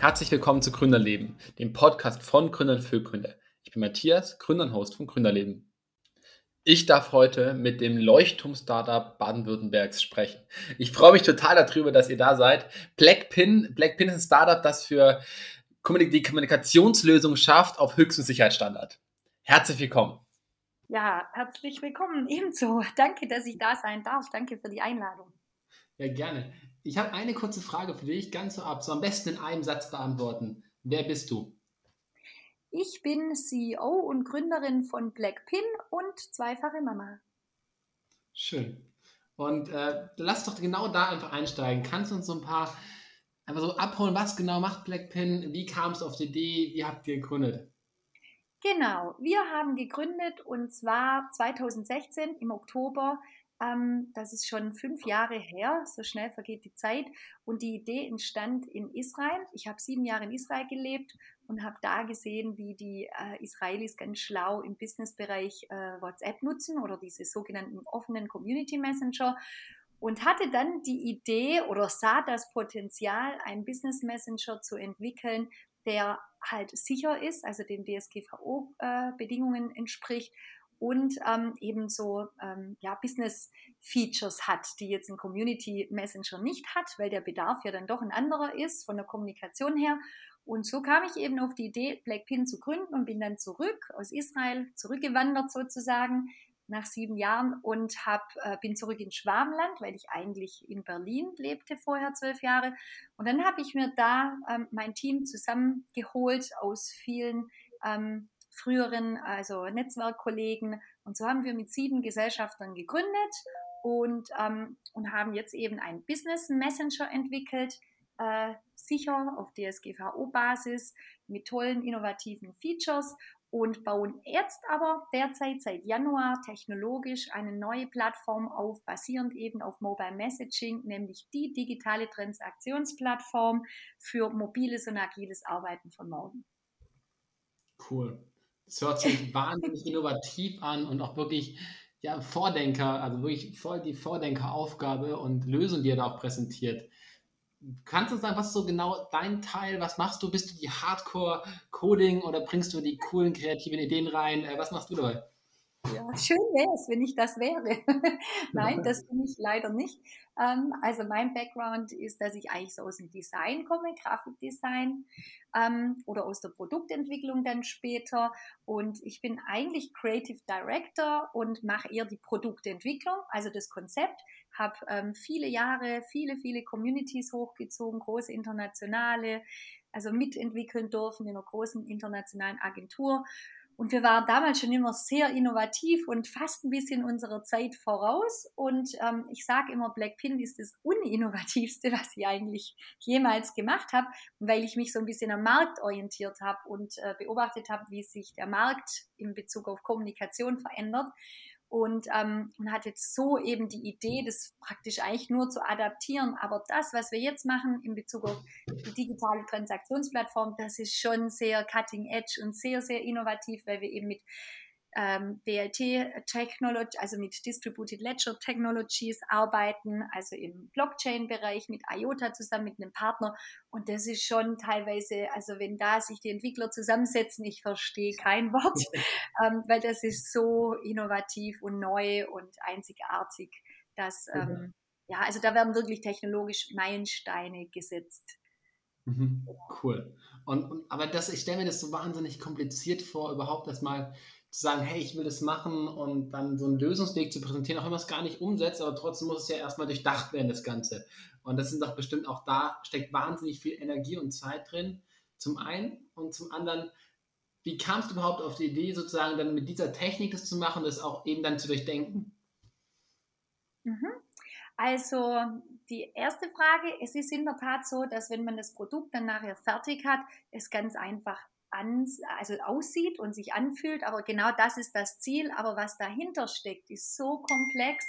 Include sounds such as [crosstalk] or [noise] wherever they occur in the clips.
Herzlich willkommen zu Gründerleben, dem Podcast von Gründern für Gründer. Ich bin Matthias, Gründer und Host von Gründerleben. Ich darf heute mit dem Leuchtturm-Startup Baden-Württembergs sprechen. Ich freue mich total darüber, dass ihr da seid. Blackpin, Blackpin ist ein Startup, das für die Kommunikationslösung schafft auf höchstem Sicherheitsstandard. Herzlich willkommen. Ja, herzlich willkommen ebenso. Danke, dass ich da sein darf. Danke für die Einladung. Ja, gerne. Ich habe eine kurze Frage für dich, ganz so ab, so am besten in einem Satz beantworten. Wer bist du? Ich bin CEO und Gründerin von Blackpin und zweifache Mama. Schön. Und äh, lass doch genau da einfach einsteigen. Kannst du uns so ein paar einfach so abholen, was genau macht Blackpin? Wie kam es auf die Idee? Wie habt ihr gegründet? Genau, wir haben gegründet und zwar 2016 im Oktober ähm, das ist schon fünf Jahre her, so schnell vergeht die Zeit. Und die Idee entstand in Israel. Ich habe sieben Jahre in Israel gelebt und habe da gesehen, wie die äh, Israelis ganz schlau im Businessbereich äh, WhatsApp nutzen oder diese sogenannten offenen Community Messenger. Und hatte dann die Idee oder sah das Potenzial, einen Business Messenger zu entwickeln, der halt sicher ist, also den DSGVO-Bedingungen äh, entspricht und ähm, eben so ähm, ja, Business Features hat, die jetzt ein Community Messenger nicht hat, weil der Bedarf ja dann doch ein anderer ist von der Kommunikation her. Und so kam ich eben auf die Idee, Blackpin zu gründen und bin dann zurück aus Israel, zurückgewandert sozusagen nach sieben Jahren und hab, äh, bin zurück in Schwabenland, weil ich eigentlich in Berlin lebte vorher zwölf Jahre. Und dann habe ich mir da ähm, mein Team zusammengeholt aus vielen ähm, früheren, also Netzwerkkollegen. Und so haben wir mit sieben Gesellschaftern gegründet und, ähm, und haben jetzt eben einen Business Messenger entwickelt, äh, sicher auf DSGVO-Basis mit tollen innovativen Features und bauen jetzt aber derzeit seit Januar technologisch eine neue Plattform auf, basierend eben auf Mobile Messaging, nämlich die digitale Transaktionsplattform für mobiles und agiles Arbeiten von morgen. Cool. Es hört sich wahnsinnig innovativ an und auch wirklich ja, Vordenker, also wirklich voll die Vordenkeraufgabe und Lösung, die er da auch präsentiert. Kannst du sagen, was ist so genau dein Teil? Was machst du? Bist du die Hardcore-Coding oder bringst du die coolen kreativen Ideen rein? Äh, was machst du dabei? Ja, schön wäre es, wenn ich das wäre. [laughs] Nein, das bin ich leider nicht. Ähm, also mein Background ist, dass ich eigentlich so aus dem Design komme, Grafikdesign ähm, oder aus der Produktentwicklung dann später. Und ich bin eigentlich Creative Director und mache eher die Produktentwicklung, also das Konzept. Habe ähm, viele Jahre, viele, viele Communities hochgezogen, große internationale, also mitentwickeln dürfen in einer großen internationalen Agentur und wir waren damals schon immer sehr innovativ und fast ein bisschen unserer Zeit voraus. Und ähm, ich sage immer, Blackpin ist das uninnovativste, [laughs] was ich eigentlich jemals gemacht habe, weil ich mich so ein bisschen am Markt orientiert habe und äh, beobachtet habe, wie sich der Markt in Bezug auf Kommunikation verändert und, ähm, und hat jetzt so eben die Idee, das praktisch eigentlich nur zu adaptieren. Aber das, was wir jetzt machen in Bezug auf die digitale Transaktionsplattform, das ist schon sehr cutting edge und sehr, sehr innovativ, weil wir eben mit ähm, DLT Technology, also mit Distributed Ledger Technologies arbeiten, also im Blockchain-Bereich mit IOTA zusammen mit einem Partner. Und das ist schon teilweise, also wenn da sich die Entwickler zusammensetzen, ich verstehe kein Wort, [laughs] ähm, weil das ist so innovativ und neu und einzigartig, dass, ähm, ja, also da werden wirklich technologisch Meilensteine gesetzt. Mhm, cool. Und, und, aber das, ich stelle mir das so wahnsinnig kompliziert vor, überhaupt das mal zu sagen, hey, ich will das machen und dann so einen Lösungsweg zu präsentieren, auch wenn man es gar nicht umsetzt, aber trotzdem muss es ja erstmal durchdacht werden, das Ganze. Und das sind doch bestimmt auch da, steckt wahnsinnig viel Energie und Zeit drin, zum einen und zum anderen, wie kamst du überhaupt auf die Idee, sozusagen dann mit dieser Technik das zu machen, das auch eben dann zu durchdenken? Mhm. Also die erste Frage, es ist in der Tat so, dass wenn man das Produkt dann nachher fertig hat, es ganz einfach an, also aussieht und sich anfühlt, aber genau das ist das Ziel. Aber was dahinter steckt, ist so komplex.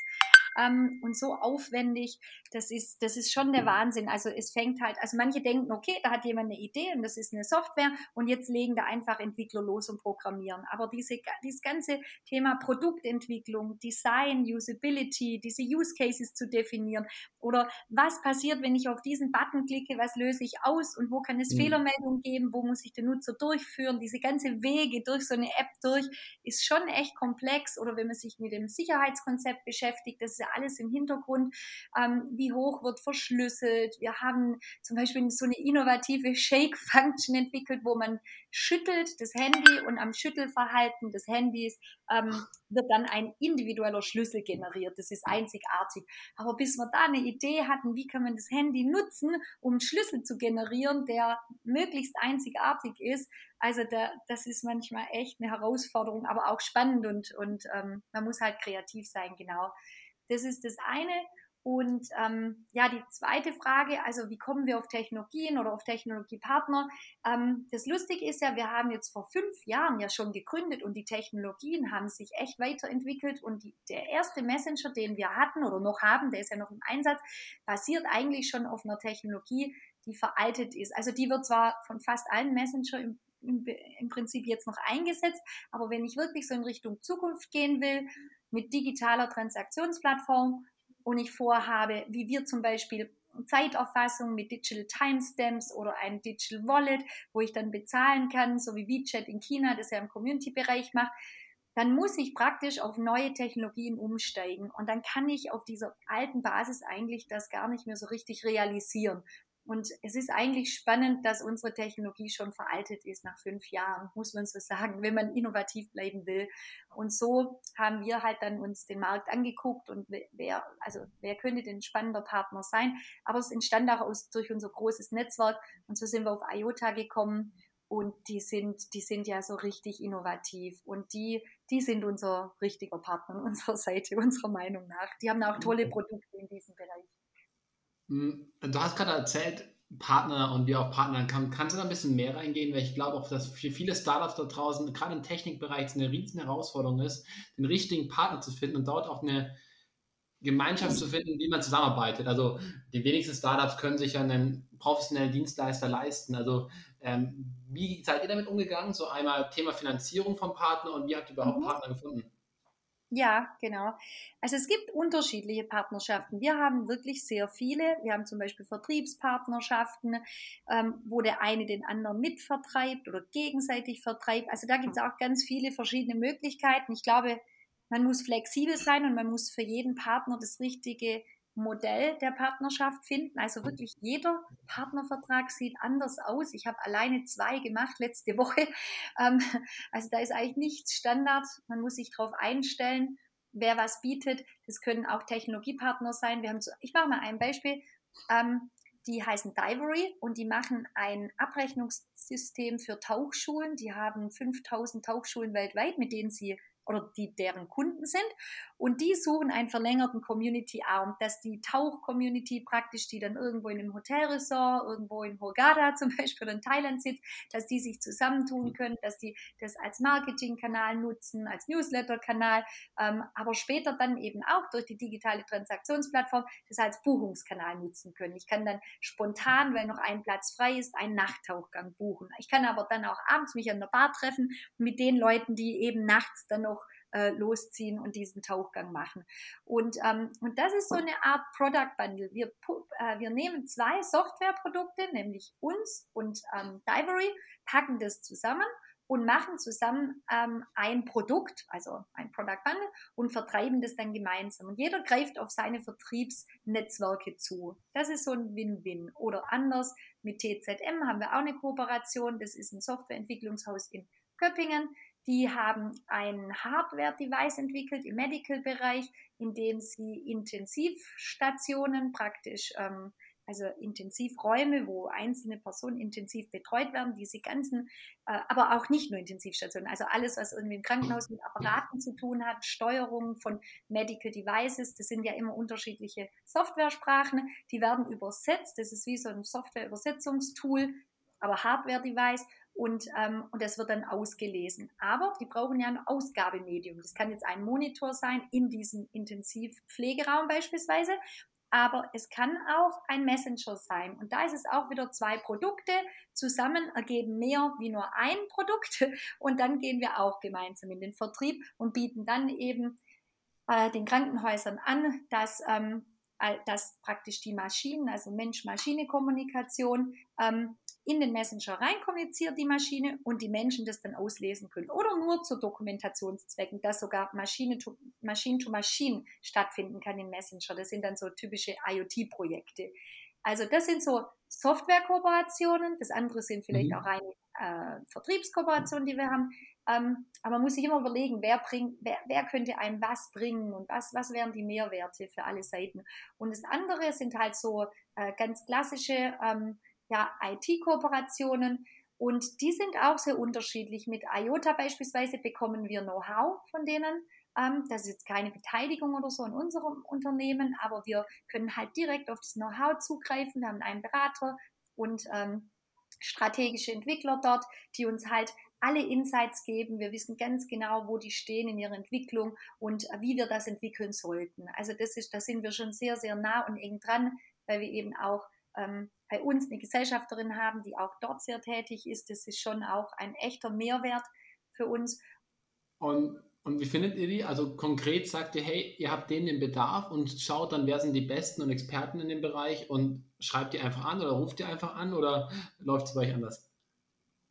Ähm, und so aufwendig. Das ist, das ist schon der Wahnsinn. Also es fängt halt, also manche denken, okay, da hat jemand eine Idee und das ist eine Software und jetzt legen da einfach Entwickler los und programmieren. Aber diese, dieses ganze Thema Produktentwicklung, Design, Usability, diese Use Cases zu definieren oder was passiert, wenn ich auf diesen Button klicke, was löse ich aus und wo kann es mhm. Fehlermeldungen geben, wo muss ich den Nutzer durchführen, diese ganze Wege durch so eine App durch, ist schon echt komplex. Oder wenn man sich mit dem Sicherheitskonzept beschäftigt, das ist alles im Hintergrund. Ähm, wie hoch wird verschlüsselt? Wir haben zum Beispiel so eine innovative Shake-Function entwickelt, wo man schüttelt das Handy und am Schüttelverhalten des Handys ähm, wird dann ein individueller Schlüssel generiert. Das ist einzigartig. Aber bis wir da eine Idee hatten, wie kann man das Handy nutzen, um einen Schlüssel zu generieren, der möglichst einzigartig ist, also da, das ist manchmal echt eine Herausforderung, aber auch spannend und, und ähm, man muss halt kreativ sein, genau. Das ist das eine. Und ähm, ja, die zweite Frage, also wie kommen wir auf Technologien oder auf Technologiepartner? Ähm, das Lustige ist ja, wir haben jetzt vor fünf Jahren ja schon gegründet und die Technologien haben sich echt weiterentwickelt und die, der erste Messenger, den wir hatten oder noch haben, der ist ja noch im Einsatz, basiert eigentlich schon auf einer Technologie, die veraltet ist. Also die wird zwar von fast allen Messenger im im Prinzip jetzt noch eingesetzt. Aber wenn ich wirklich so in Richtung Zukunft gehen will, mit digitaler Transaktionsplattform und ich vorhabe, wie wir zum Beispiel Zeiterfassung mit Digital Timestamps oder ein Digital Wallet, wo ich dann bezahlen kann, so wie WeChat in China, das ja im Community-Bereich macht, dann muss ich praktisch auf neue Technologien umsteigen. Und dann kann ich auf dieser alten Basis eigentlich das gar nicht mehr so richtig realisieren. Und es ist eigentlich spannend, dass unsere Technologie schon veraltet ist nach fünf Jahren, muss man so [laughs] sagen, wenn man innovativ bleiben will. Und so haben wir halt dann uns den Markt angeguckt und wer, also wer könnte denn ein spannender Partner sein? Aber es entstand auch aus, durch unser großes Netzwerk und so sind wir auf IOTA gekommen und die sind, die sind ja so richtig innovativ und die, die sind unser richtiger Partner unserer [laughs] Seite, unserer Meinung nach. Die haben auch tolle Produkte in diesem Bereich. Hm, du hast gerade erzählt, Partner und wie auch Partnern kann. Kannst du da ein bisschen mehr reingehen? Weil ich glaube auch, dass für viele Startups da draußen, gerade im Technikbereich, eine riesen Herausforderung ist, den richtigen Partner zu finden und dort auch eine Gemeinschaft zu finden, wie man zusammenarbeitet. Also die wenigsten Startups können sich ja einen professionellen Dienstleister leisten. Also ähm, wie seid ihr damit umgegangen? So einmal Thema Finanzierung vom Partner und wie habt ihr überhaupt mhm. Partner gefunden? Ja, genau. Also es gibt unterschiedliche Partnerschaften. Wir haben wirklich sehr viele. Wir haben zum Beispiel Vertriebspartnerschaften, ähm, wo der eine den anderen mitvertreibt oder gegenseitig vertreibt. Also da gibt es auch ganz viele verschiedene Möglichkeiten. Ich glaube, man muss flexibel sein und man muss für jeden Partner das richtige Modell der Partnerschaft finden. Also wirklich jeder Partnervertrag sieht anders aus. Ich habe alleine zwei gemacht letzte Woche. [laughs] Ähm, also da ist eigentlich nichts Standard. Man muss sich darauf einstellen, wer was bietet. Das können auch Technologiepartner sein. Wir haben so, ich mache mal ein Beispiel. Ähm, die heißen Divery und die machen ein Abrechnungssystem für Tauchschulen. Die haben 5000 Tauchschulen weltweit, mit denen sie oder die deren Kunden sind. Und die suchen einen verlängerten Community-Arm, dass die Tauch-Community praktisch, die dann irgendwo in einem Hotelresort, irgendwo in Hurghada [laughs] zum Beispiel oder in Thailand sitzt, dass die sich zusammentun können, dass die das als Marketingkanal nutzen, als Newsletter-Kanal, ähm, aber später dann eben auch durch die digitale Transaktionsplattform das als Buchungskanal nutzen können. Ich kann dann spontan, weil noch ein Platz frei ist, einen Nachttauchgang buchen. Ich kann aber dann auch abends mich an der Bar treffen mit den Leuten, die eben nachts dann noch äh, losziehen und diesen Tauchgang machen. Und, ähm, und das ist so eine Art Product Bundle. Wir, äh, wir nehmen zwei Softwareprodukte, nämlich uns und ähm, Divery, packen das zusammen und machen zusammen ähm, ein Produkt, also ein Product Bundle und vertreiben das dann gemeinsam. Und jeder greift auf seine Vertriebsnetzwerke zu. Das ist so ein Win-Win. Oder anders mit TZM haben wir auch eine Kooperation. Das ist ein Softwareentwicklungshaus in Köppingen. Die haben ein Hardware-Device entwickelt im Medical-Bereich, in dem sie Intensivstationen praktisch, ähm, also Intensivräume, wo einzelne Personen intensiv betreut werden, diese ganzen, äh, aber auch nicht nur Intensivstationen, also alles, was irgendwie im Krankenhaus mit Apparaten zu tun hat, Steuerung von Medical Devices, das sind ja immer unterschiedliche Softwaresprachen, die werden übersetzt, das ist wie so ein Software-Übersetzungstool, aber Hardware-Device und, ähm, und das wird dann ausgelesen. Aber die brauchen ja ein Ausgabemedium. Das kann jetzt ein Monitor sein in diesem Intensivpflegeraum beispielsweise aber es kann auch ein Messenger sein. Und da ist es auch wieder zwei Produkte. Zusammen ergeben mehr wie nur ein Produkt. [laughs] Und dann gehen wir auch gemeinsam in den Vertrieb und bieten dann eben äh, den Krankenhäusern an, dass ähm, dass praktisch die Maschinen, also Mensch-Maschine-Kommunikation, ähm, in den Messenger rein kommuniziert, die Maschine, und die Menschen das dann auslesen können. Oder nur zu Dokumentationszwecken, dass sogar Maschine-to-Maschine stattfinden kann im Messenger. Das sind dann so typische IoT-Projekte. Also das sind so Software-Kooperationen, das andere sind vielleicht mhm. auch reine äh, Vertriebskooperationen, die wir haben. Ähm, aber man muss sich immer überlegen, wer, bringt, wer, wer könnte einem was bringen und was, was wären die Mehrwerte für alle Seiten. Und das andere sind halt so äh, ganz klassische ähm, ja, IT-Kooperationen. Und die sind auch sehr unterschiedlich. Mit IOTA beispielsweise bekommen wir Know-how von denen. Ähm, das ist jetzt keine Beteiligung oder so in unserem Unternehmen, aber wir können halt direkt auf das Know-how zugreifen. Wir haben einen Berater und ähm, strategische Entwickler dort, die uns halt alle Insights geben. Wir wissen ganz genau, wo die stehen in ihrer Entwicklung und wie wir das entwickeln sollten. Also das ist, da sind wir schon sehr, sehr nah und eng dran, weil wir eben auch ähm, bei uns eine Gesellschafterin haben, die auch dort sehr tätig ist. Das ist schon auch ein echter Mehrwert für uns. Und, und wie findet ihr die? Also konkret sagt ihr, hey, ihr habt denen den Bedarf und schaut dann, wer sind die Besten und Experten in dem Bereich und schreibt ihr einfach an oder ruft ihr einfach an oder läuft es bei euch anders?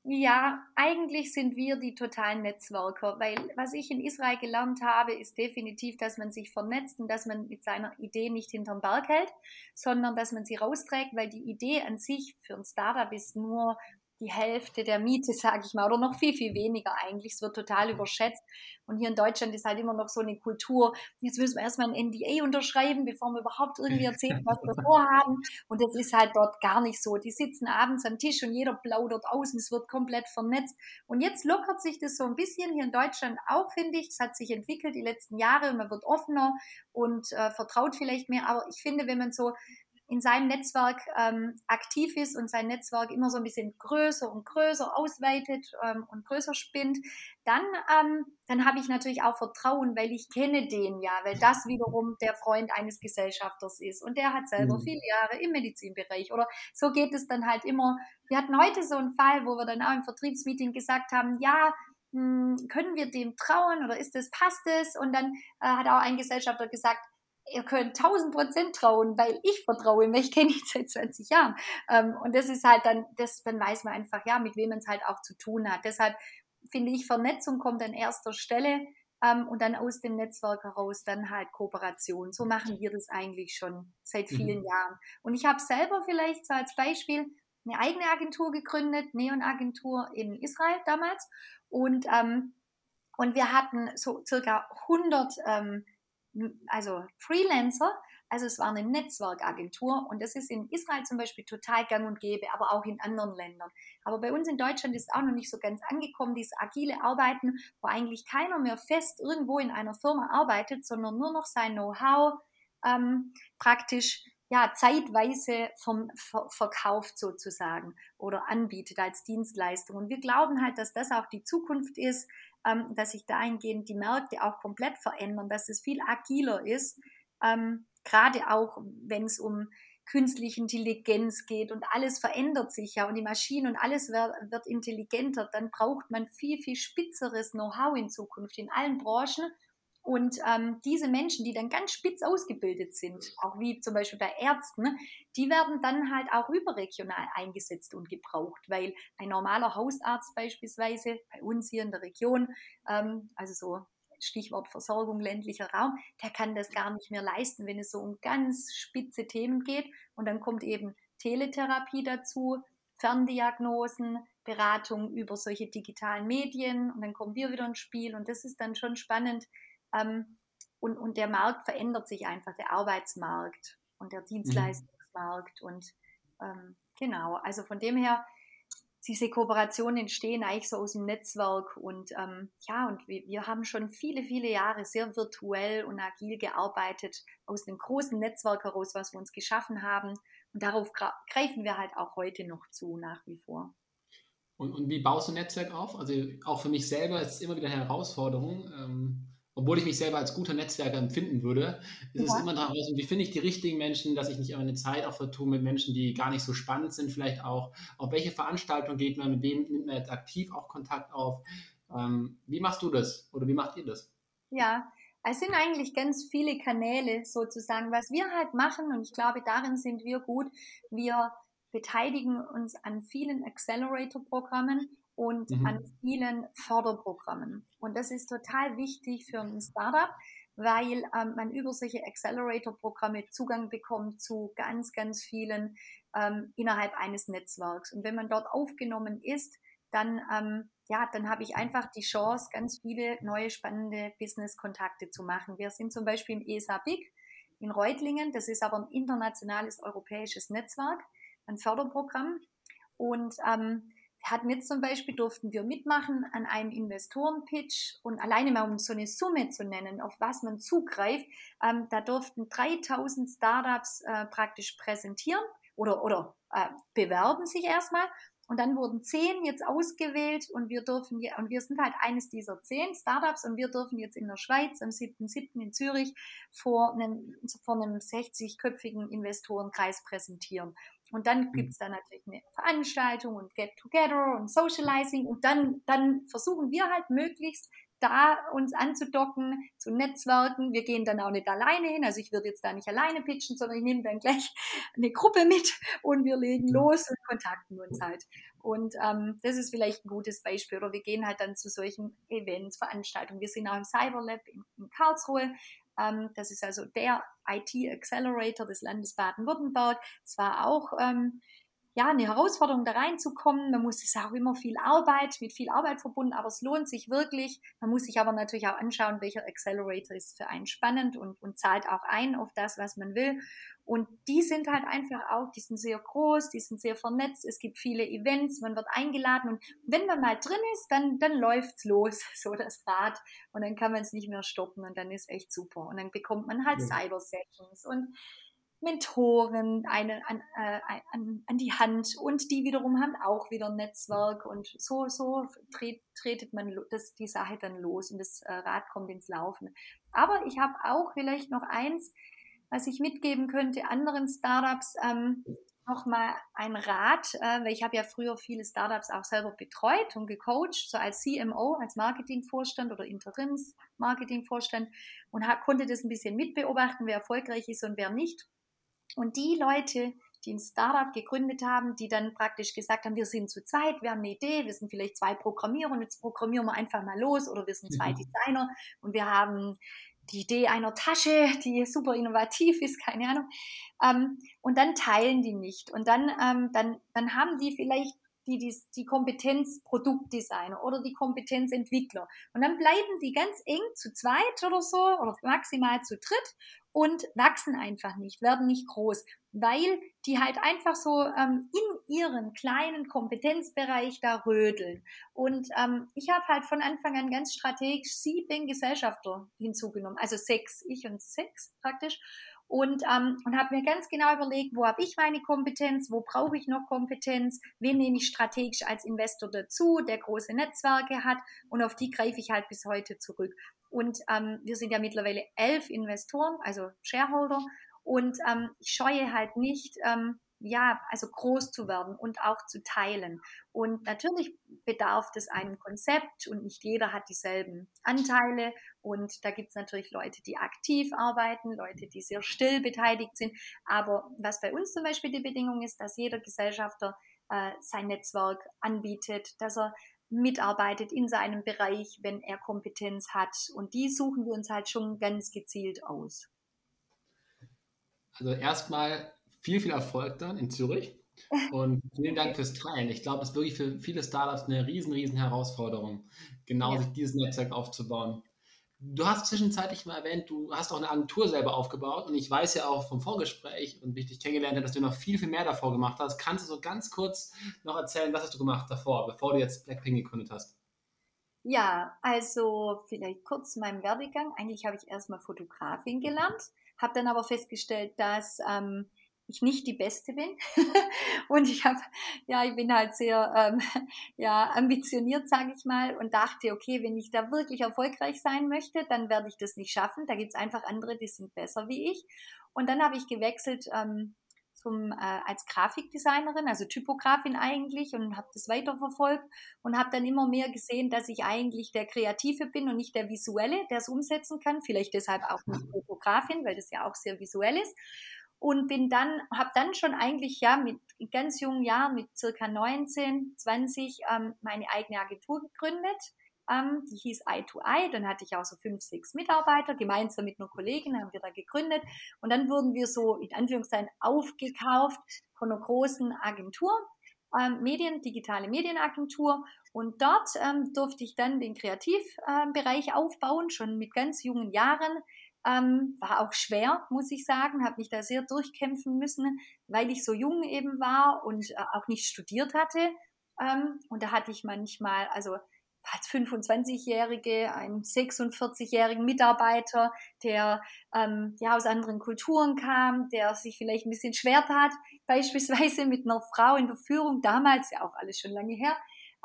Ja, eigentlich sind wir die totalen Netzwerker, weil was ich in Israel gelernt habe, ist definitiv, dass man sich vernetzt und dass man mit seiner Idee nicht hinterm Berg hält, sondern dass man sie rausträgt, weil die Idee an sich für ein Startup ist nur die Hälfte der Miete, sage ich mal, oder noch viel, viel weniger eigentlich. Es wird total überschätzt. Und hier in Deutschland ist halt immer noch so eine Kultur, jetzt müssen wir erstmal ein NDA unterschreiben, bevor wir überhaupt irgendwie [laughs] erzählen, was wir vorhaben. Und das ist halt dort gar nicht so. Die sitzen abends am Tisch und jeder plaudert aus und es wird komplett vernetzt. Und jetzt lockert sich das so ein bisschen hier in Deutschland auch, finde ich. Es hat sich entwickelt die letzten Jahre und man wird offener und äh, vertraut vielleicht mehr. Aber ich finde, wenn man so in seinem Netzwerk ähm, aktiv ist und sein Netzwerk immer so ein bisschen größer und größer ausweitet ähm, und größer spinnt, dann, ähm, dann habe ich natürlich auch Vertrauen, weil ich kenne den ja, weil das wiederum der Freund eines Gesellschafters ist und der hat selber mhm. viele Jahre im Medizinbereich oder so geht es dann halt immer. Wir hatten heute so einen Fall, wo wir dann auch im Vertriebsmeeting gesagt haben, ja, hm, können wir dem trauen oder ist das, passt es? Und dann äh, hat auch ein Gesellschafter gesagt, ihr könnt 1000 Prozent trauen, weil ich vertraue ihm, ich kenne ihn [laughs] seit 20 Jahren. Ähm, und das ist halt dann, das, dann weiß man einfach, ja, mit wem man es halt auch zu tun hat. Deshalb finde ich, Vernetzung kommt an erster Stelle ähm, und dann aus dem Netzwerk heraus dann halt Kooperation. So machen wir das eigentlich schon seit mhm. vielen mhm. Jahren. Und ich habe selber vielleicht so als Beispiel eine eigene Agentur gegründet, Neon-Agentur in Israel damals. Und, ähm, und wir hatten so circa 100 ähm, also Freelancer, also es war eine Netzwerkagentur und das ist in Israel zum Beispiel total gang und gäbe, aber auch in anderen Ländern. Aber bei uns in Deutschland ist auch noch nicht so ganz angekommen, dieses agile Arbeiten, wo eigentlich keiner mehr fest irgendwo in einer Firma arbeitet, sondern nur noch sein Know-how ähm, praktisch ja, zeitweise vom, ver, verkauft sozusagen oder anbietet als Dienstleistung. Und wir glauben halt, dass das auch die Zukunft ist, ähm, dass sich dahingehend die Märkte auch komplett verändern, dass es viel agiler ist, ähm, gerade auch wenn es um künstliche Intelligenz geht und alles verändert sich ja und die Maschinen und alles wird, wird intelligenter, dann braucht man viel, viel spitzeres Know-how in Zukunft in allen Branchen und ähm, diese Menschen, die dann ganz spitz ausgebildet sind, auch wie zum Beispiel bei Ärzten, die werden dann halt auch überregional eingesetzt und gebraucht, weil ein normaler Hausarzt beispielsweise bei uns hier in der Region, ähm, also so Stichwort Versorgung ländlicher Raum, der kann das gar nicht mehr leisten, wenn es so um ganz spitze Themen geht. Und dann kommt eben Teletherapie dazu, Ferndiagnosen, Beratung über solche digitalen Medien und dann kommen wir wieder ins Spiel und das ist dann schon spannend, ähm, und, und der Markt verändert sich einfach, der Arbeitsmarkt und der mhm. Dienstleistungsmarkt. Mhm. Und ähm, genau, also von dem her, diese Kooperationen entstehen eigentlich so aus dem Netzwerk und ähm, ja, und wir, wir, haben schon viele, viele Jahre sehr virtuell und agil gearbeitet, aus dem großen Netzwerk heraus, was wir uns geschaffen haben. Und darauf greifen wir halt auch heute noch zu, nach wie vor. Und, und wie baust du ein Netzwerk auf? Also auch für mich selber ist es immer wieder eine Herausforderung. Ähm, obwohl ich mich selber als guter Netzwerker empfinden würde, ist ja. es immer noch wie finde ich die richtigen Menschen, dass ich nicht immer eine Zeit auch vertue mit Menschen, die gar nicht so spannend sind, vielleicht auch, auf welche Veranstaltung geht man, mit wem nimmt man jetzt aktiv auch Kontakt auf. Ähm, wie machst du das oder wie macht ihr das? Ja, es sind eigentlich ganz viele Kanäle sozusagen. Was wir halt machen, und ich glaube, darin sind wir gut, wir beteiligen uns an vielen Accelerator-Programmen und mhm. an vielen Förderprogrammen. Und das ist total wichtig für ein Startup, weil ähm, man über solche Accelerator-Programme Zugang bekommt zu ganz, ganz vielen ähm, innerhalb eines Netzwerks. Und wenn man dort aufgenommen ist, dann, ähm, ja, dann habe ich einfach die Chance, ganz viele neue spannende Business-Kontakte zu machen. Wir sind zum Beispiel im ESA BIG in Reutlingen. Das ist aber ein internationales europäisches Netzwerk, ein Förderprogramm. Und ähm, hatten jetzt zum Beispiel, durften wir mitmachen an einem Investorenpitch und alleine mal um so eine Summe zu nennen, auf was man zugreift, ähm, da durften 3000 Startups äh, praktisch präsentieren oder, oder äh, bewerben sich erstmal und dann wurden zehn jetzt ausgewählt und wir dürfen, und wir sind halt eines dieser zehn Startups und wir dürfen jetzt in der Schweiz am 7.7. in Zürich vor einem, vor einem 60-köpfigen Investorenkreis präsentieren. Und dann mhm. gibt es da natürlich eine Veranstaltung und Get Together und Socializing und dann, dann versuchen wir halt möglichst da uns anzudocken, zu netzwerken. Wir gehen dann auch nicht alleine hin. Also ich würde jetzt da nicht alleine pitchen, sondern ich nehme dann gleich eine Gruppe mit und wir legen mhm. los und kontakten uns halt. Und ähm, das ist vielleicht ein gutes Beispiel. Oder wir gehen halt dann zu solchen Events, Veranstaltungen. Wir sind auch im Cyberlab in, in Karlsruhe. Ähm, das ist also der IT Accelerator des Landes Baden-Württemberg. Es war auch ähm, ja, eine Herausforderung, da reinzukommen. Man muss es auch immer viel Arbeit, mit viel Arbeit verbunden, aber es lohnt sich wirklich. Man muss sich aber natürlich auch anschauen, welcher Accelerator ist für einen spannend und, und zahlt auch ein auf das, was man will. Und die sind halt einfach auch, die sind sehr groß, die sind sehr vernetzt, es gibt viele Events, man wird eingeladen und wenn man mal drin ist, dann, dann läuft's los, [laughs] so das Rad und dann kann man es nicht mehr stoppen und dann ist echt super. Und dann bekommt man halt ja. Cyber-Sessions und Mentoren eine, an, äh, an, an die Hand und die wiederum haben auch wieder ein Netzwerk und so, so tret, tretet man das, die Sache dann los und das äh, Rad kommt ins Laufen. Aber ich habe auch vielleicht noch eins, was ich mitgeben könnte anderen Startups, ähm, nochmal ein Rat, äh, weil ich habe ja früher viele Startups auch selber betreut und gecoacht, so als CMO, als Marketingvorstand oder Interims-Marketingvorstand und konnte das ein bisschen mitbeobachten, wer erfolgreich ist und wer nicht. Und die Leute, die ein Startup gegründet haben, die dann praktisch gesagt haben, wir sind zu zweit, wir haben eine Idee, wir sind vielleicht zwei Programmierer und jetzt programmieren wir einfach mal los oder wir sind zwei mhm. Designer und wir haben die Idee einer Tasche, die super innovativ ist, keine Ahnung. Ähm, und dann teilen die nicht. Und dann, ähm, dann, dann haben die vielleicht die, die, die Kompetenz Produktdesigner oder die Kompetenz Entwickler. Und dann bleiben die ganz eng zu zweit oder so oder maximal zu dritt und wachsen einfach nicht, werden nicht groß, weil die halt einfach so ähm, in ihren kleinen Kompetenzbereich da rödeln. Und ähm, ich habe halt von Anfang an ganz strategisch sieben Gesellschafter hinzugenommen, also sechs, ich und sechs praktisch und, ähm, und habe mir ganz genau überlegt, wo habe ich meine Kompetenz, wo brauche ich noch Kompetenz, wen nehme ich strategisch als Investor dazu, der große Netzwerke hat und auf die greife ich halt bis heute zurück. Und ähm, wir sind ja mittlerweile elf Investoren, also Shareholder und ähm, ich scheue halt nicht, ähm, ja, also groß zu werden und auch zu teilen. Und natürlich bedarf es einem Konzept und nicht jeder hat dieselben Anteile. Und da gibt es natürlich Leute, die aktiv arbeiten, Leute, die sehr still beteiligt sind. Aber was bei uns zum Beispiel die Bedingung ist, dass jeder Gesellschafter äh, sein Netzwerk anbietet, dass er mitarbeitet in seinem Bereich, wenn er Kompetenz hat. Und die suchen wir uns halt schon ganz gezielt aus. Also erstmal viel, viel Erfolg dann in Zürich. [laughs] Und vielen Dank fürs Teilen. Ich glaube, es ist wirklich für viele Startups eine riesen, riesen Herausforderung, genau ja. sich dieses Netzwerk aufzubauen. Du hast zwischenzeitlich mal erwähnt, du hast auch eine Agentur selber aufgebaut und ich weiß ja auch vom Vorgespräch und wie ich dich kennengelernt habe, dass du noch viel, viel mehr davor gemacht hast. Kannst du so ganz kurz noch erzählen, was hast du gemacht davor, bevor du jetzt Blackpink gegründet hast? Ja, also vielleicht kurz zu meinem Werdegang. Eigentlich habe ich erstmal Fotografin gelernt, habe dann aber festgestellt, dass ähm, ich nicht die Beste bin. [laughs] und ich habe, ja, ich bin halt sehr ähm, [laughs] ja, ambitioniert, sage ich mal, und dachte, okay, wenn ich da wirklich erfolgreich sein möchte, dann werde ich das nicht schaffen. Da gibt es einfach andere, die sind besser wie ich. Und dann habe ich gewechselt ähm, zum, äh, als Grafikdesignerin, also Typografin eigentlich, und habe das weiterverfolgt und habe dann immer mehr gesehen, dass ich eigentlich der Kreative bin und nicht der Visuelle, der es umsetzen kann. Vielleicht deshalb auch nicht Typografin, weil das ja auch sehr visuell ist und bin dann, habe dann schon eigentlich ja mit ganz jungen Jahren, mit circa 19, 20, ähm, meine eigene Agentur gegründet. Ähm, die hieß Eye to Eye. Dann hatte ich auch so fünf, sechs Mitarbeiter. Gemeinsam mit einer Kollegin haben wir da gegründet. Und dann wurden wir so in Anführungszeichen aufgekauft von einer großen Agentur. Ähm, Medien, digitale Medienagentur. Und dort ähm, durfte ich dann den Kreativbereich aufbauen, schon mit ganz jungen Jahren. Ähm, war auch schwer, muss ich sagen, habe mich da sehr durchkämpfen müssen, weil ich so jung eben war und äh, auch nicht studiert hatte. Ähm, und da hatte ich manchmal, also als 25-Jährige, einen 46-jährigen Mitarbeiter, der ähm, ja aus anderen Kulturen kam, der sich vielleicht ein bisschen schwer tat, [laughs] beispielsweise mit einer Frau in der Führung, damals ja auch alles schon lange her,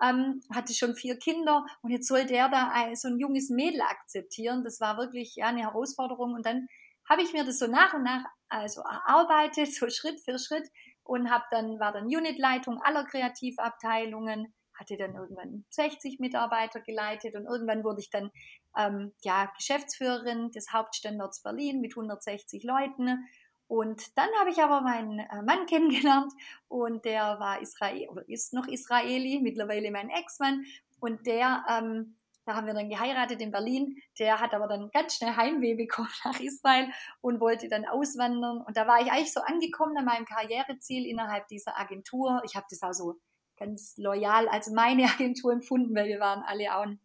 ähm, hatte schon vier Kinder und jetzt sollte er da so ein junges Mädel akzeptieren. Das war wirklich ja, eine Herausforderung. Und dann habe ich mir das so nach und nach also erarbeitet, [laughs] so Schritt für Schritt und habe dann war dann Unitleitung aller Kreativabteilungen, hatte dann irgendwann 60 Mitarbeiter geleitet und irgendwann wurde ich dann ähm, ja Geschäftsführerin des Hauptstandorts Berlin mit 160 Leuten und dann habe ich aber meinen äh, Mann [laughs] kennengelernt und der war Israel oder ist noch Israeli, mittlerweile mein Ex-Mann. Und der, ähm, da haben wir dann geheiratet in Berlin. Der hat aber dann ganz schnell Heimweh [laughs] bekommen nach Israel und wollte dann auswandern. Und da war ich eigentlich so angekommen an meinem Karriereziel innerhalb dieser Agentur. Ich habe das auch so ganz loyal als meine [laughs] Agentur empfunden, weil wir waren alle auch ein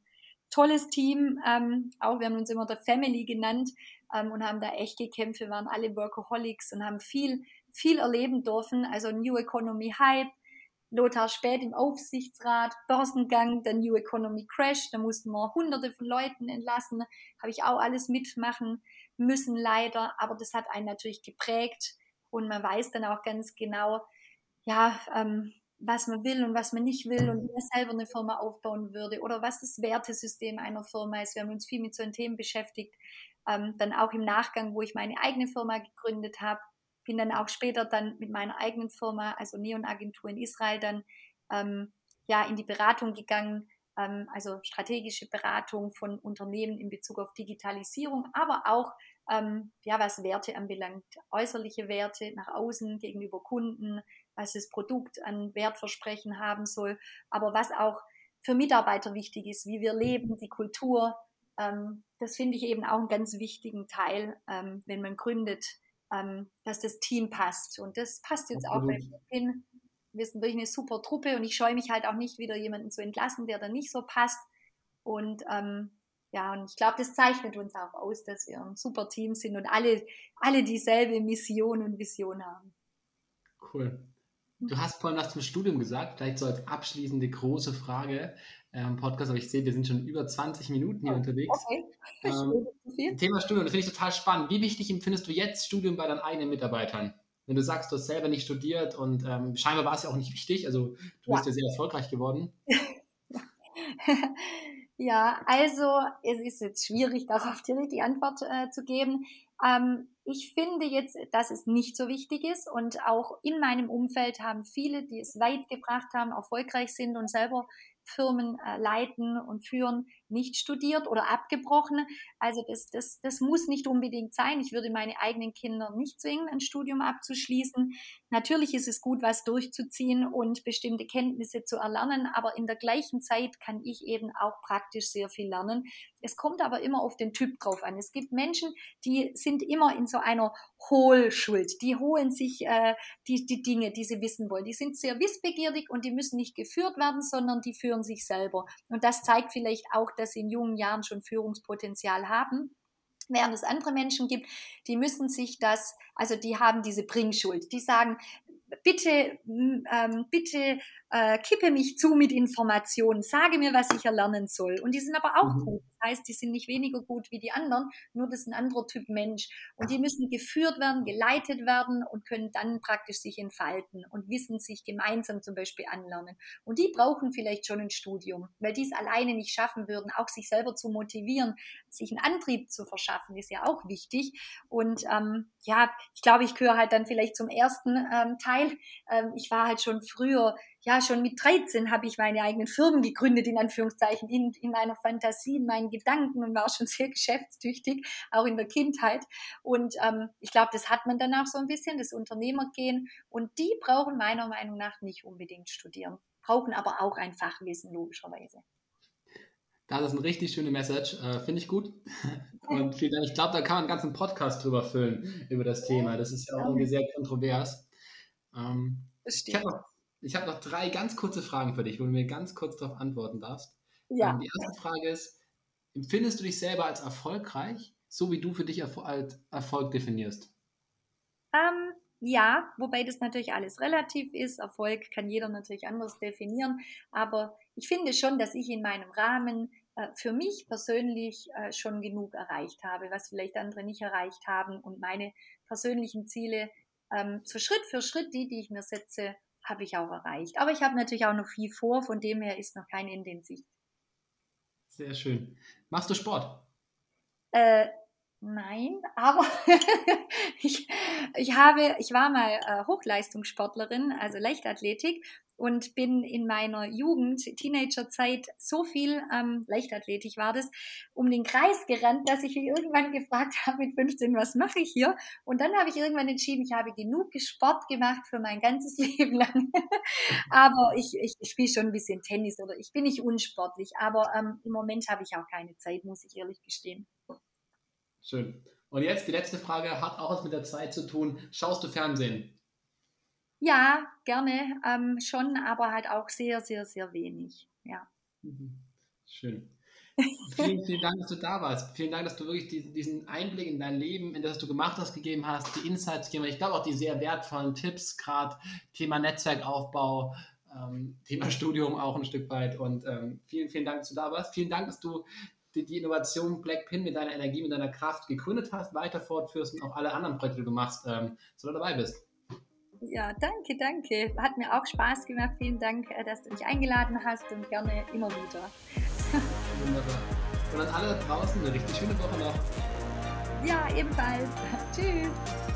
tolles Team. Ähm, auch wir haben uns immer der Family genannt ähm, und haben da echt gekämpft. Wir waren alle Workaholics und haben viel, viel erleben dürfen. Also New Economy Hype, Lothar Spät im Aufsichtsrat, Börsengang, der New Economy Crash, da mussten wir hunderte von Leuten entlassen, habe ich auch alles mitmachen müssen, leider, aber das hat einen natürlich geprägt und man weiß dann auch ganz genau, ja, ähm, was man will und was man nicht will und wie man selber eine Firma aufbauen würde oder was das Wertesystem einer Firma ist. Wir haben uns viel mit so einem Themen beschäftigt, ähm, dann auch im Nachgang, wo ich meine eigene Firma gegründet habe, bin dann auch später dann mit meiner eigenen Firma, also Neon Agentur in Israel, dann ähm, ja in die Beratung gegangen, ähm, also strategische Beratung von Unternehmen in Bezug auf Digitalisierung, aber auch ähm, ja was Werte anbelangt, äußerliche Werte nach außen gegenüber Kunden, was das Produkt an Wertversprechen haben soll, aber was auch für Mitarbeiter wichtig ist, wie wir leben, die Kultur, ähm, das finde ich eben auch einen ganz wichtigen Teil, ähm, wenn man gründet, ähm, dass das Team passt. Und das passt jetzt Absolut. auch bei hin. Wir sind wirklich eine super Truppe und ich scheue mich halt auch nicht wieder jemanden zu entlassen, der da nicht so passt. Und ähm, ja, und ich glaube, das zeichnet uns auch aus, dass wir ein super Team sind und alle, alle dieselbe Mission und Vision haben. Cool. Du hast vorhin was zum Studium gesagt, vielleicht so als abschließende große Frage ähm, Podcast, aber ich sehe, wir sind schon über 20 Minuten hier oh, unterwegs. Okay. Ähm, Thema Studium, das finde ich total spannend. Wie wichtig empfindest du jetzt Studium bei deinen eigenen Mitarbeitern? Wenn du sagst, du hast selber nicht studiert und ähm, scheinbar war es ja auch nicht wichtig, also du ja. bist ja sehr erfolgreich geworden. [laughs] ja, also es ist jetzt schwierig, darauf direkt die Antwort äh, zu geben. Ähm, ich finde jetzt, dass es nicht so wichtig ist und auch in meinem Umfeld haben viele, die es weit gebracht haben, erfolgreich sind und selber Firmen äh, leiten und führen, nicht studiert oder abgebrochen. Also das, das, das muss nicht unbedingt sein. Ich würde meine eigenen Kinder nicht zwingen, ein Studium abzuschließen. Natürlich ist es gut, was durchzuziehen und bestimmte Kenntnisse zu erlernen, aber in der gleichen Zeit kann ich eben auch praktisch sehr viel lernen. Es kommt aber immer auf den Typ drauf an. Es gibt Menschen, die sind immer in so einer Hohlschuld. Die holen sich äh, die, die Dinge, die sie wissen wollen. Die sind sehr wissbegierig und die müssen nicht geführt werden, sondern die führen sich selber. Und das zeigt vielleicht auch, dass sie in jungen Jahren schon Führungspotenzial haben. Während es andere Menschen gibt, die müssen sich das, also die haben diese Bringschuld. Die sagen, bitte, ähm, bitte äh, kippe mich zu mit Informationen, sage mir, was ich erlernen soll. Und die sind aber auch mhm. gut. Das heißt, die sind nicht weniger gut wie die anderen, nur das ist ein anderer Typ Mensch. Und die müssen geführt werden, geleitet werden und können dann praktisch sich entfalten und Wissen sich gemeinsam zum Beispiel anlernen. Und die brauchen vielleicht schon ein Studium, weil die es alleine nicht schaffen würden, auch sich selber zu motivieren, sich einen Antrieb zu verschaffen, ist ja auch wichtig. Und ähm, ja, ich glaube, ich gehöre halt dann vielleicht zum ersten ähm, Teil. Ähm, ich war halt schon früher ja, schon mit 13 habe ich meine eigenen Firmen gegründet, in Anführungszeichen, in, in meiner Fantasie, in meinen Gedanken und war schon [laughs] sehr geschäftstüchtig, auch in der Kindheit. Und ähm, ich glaube, das hat man danach so ein bisschen, das Unternehmergehen. Und die brauchen meiner Meinung nach nicht unbedingt studieren, brauchen aber auch ein Fachwissen, logischerweise. Das ist eine richtig schöne Message, äh, finde ich gut. [laughs] Und vielen Dank. Ich glaube, da kann man einen ganzen Podcast drüber füllen, über das Thema. Das ist ja auch irgendwie sehr kontrovers. Ähm, ich habe noch ich habe noch drei ganz kurze Fragen für dich, wo du mir ganz kurz darauf antworten darfst. Ja. Ähm, die erste Frage ist: Empfindest du dich selber als erfolgreich, so wie du für dich als Erfolg definierst? Ähm, ja, wobei das natürlich alles relativ ist. Erfolg kann jeder natürlich anders definieren. Aber ich finde schon, dass ich in meinem Rahmen äh, für mich persönlich äh, schon genug erreicht habe, was vielleicht andere nicht erreicht haben. Und meine persönlichen Ziele ähm, so Schritt für Schritt, die, die ich mir setze, habe ich auch erreicht. Aber ich habe natürlich auch noch viel vor, von dem her ist noch kein Ende in Sicht. Sehr schön. Machst du Sport? Äh, nein, aber [laughs] ich, ich habe, ich war mal äh, Hochleistungssportlerin, also Leichtathletik und bin in meiner Jugend, Teenagerzeit, so viel ähm, Leichtathletik war das, um den Kreis gerannt, dass ich mich irgendwann gefragt [laughs] habe mit 15, was mache ich hier? Und dann habe ich irgendwann entschieden, ich habe genug Sport gemacht für mein ganzes [laughs] Leben lang. aber ich, ich, spiele schon ein bisschen Tennis oder ich bin nicht unsportlich, aber ähm, im Moment habe ich auch keine Zeit, muss ich ehrlich gestehen. Schön. Und jetzt die letzte Frage, hat auch was mit der Zeit zu tun. Schaust du Fernsehen? Ja, gerne ähm, schon, aber halt auch sehr, sehr, sehr wenig. Ja. Mhm. Schön. vielen, vielen Dank, dass du da warst. Vielen Dank, dass du wirklich diesen Einblick in dein Leben, in das du gemacht hast, gegeben hast, die Insights gegeben hast. Ich glaube auch die sehr wertvollen Tipps, gerade Thema Netzwerkaufbau, ähm, Thema Studium auch ein Stück weit. Und ähm, vielen, vielen Dank, dass du da warst. Vielen Dank, dass du die, die Innovation Blackpin mit deiner Energie, mit deiner Kraft gegründet hast, weiter fortführst und auch alle anderen Projekte, die du machst, ähm, so dabei bist. Ja, danke, danke. Hat mir auch Spaß gemacht. Vielen Dank, äh, dass du mich eingeladen hast und gerne immer wieder. Wunderbar. Und an alle draußen eine richtig schöne Woche noch. Ja, ebenfalls. [laughs] Tschüss.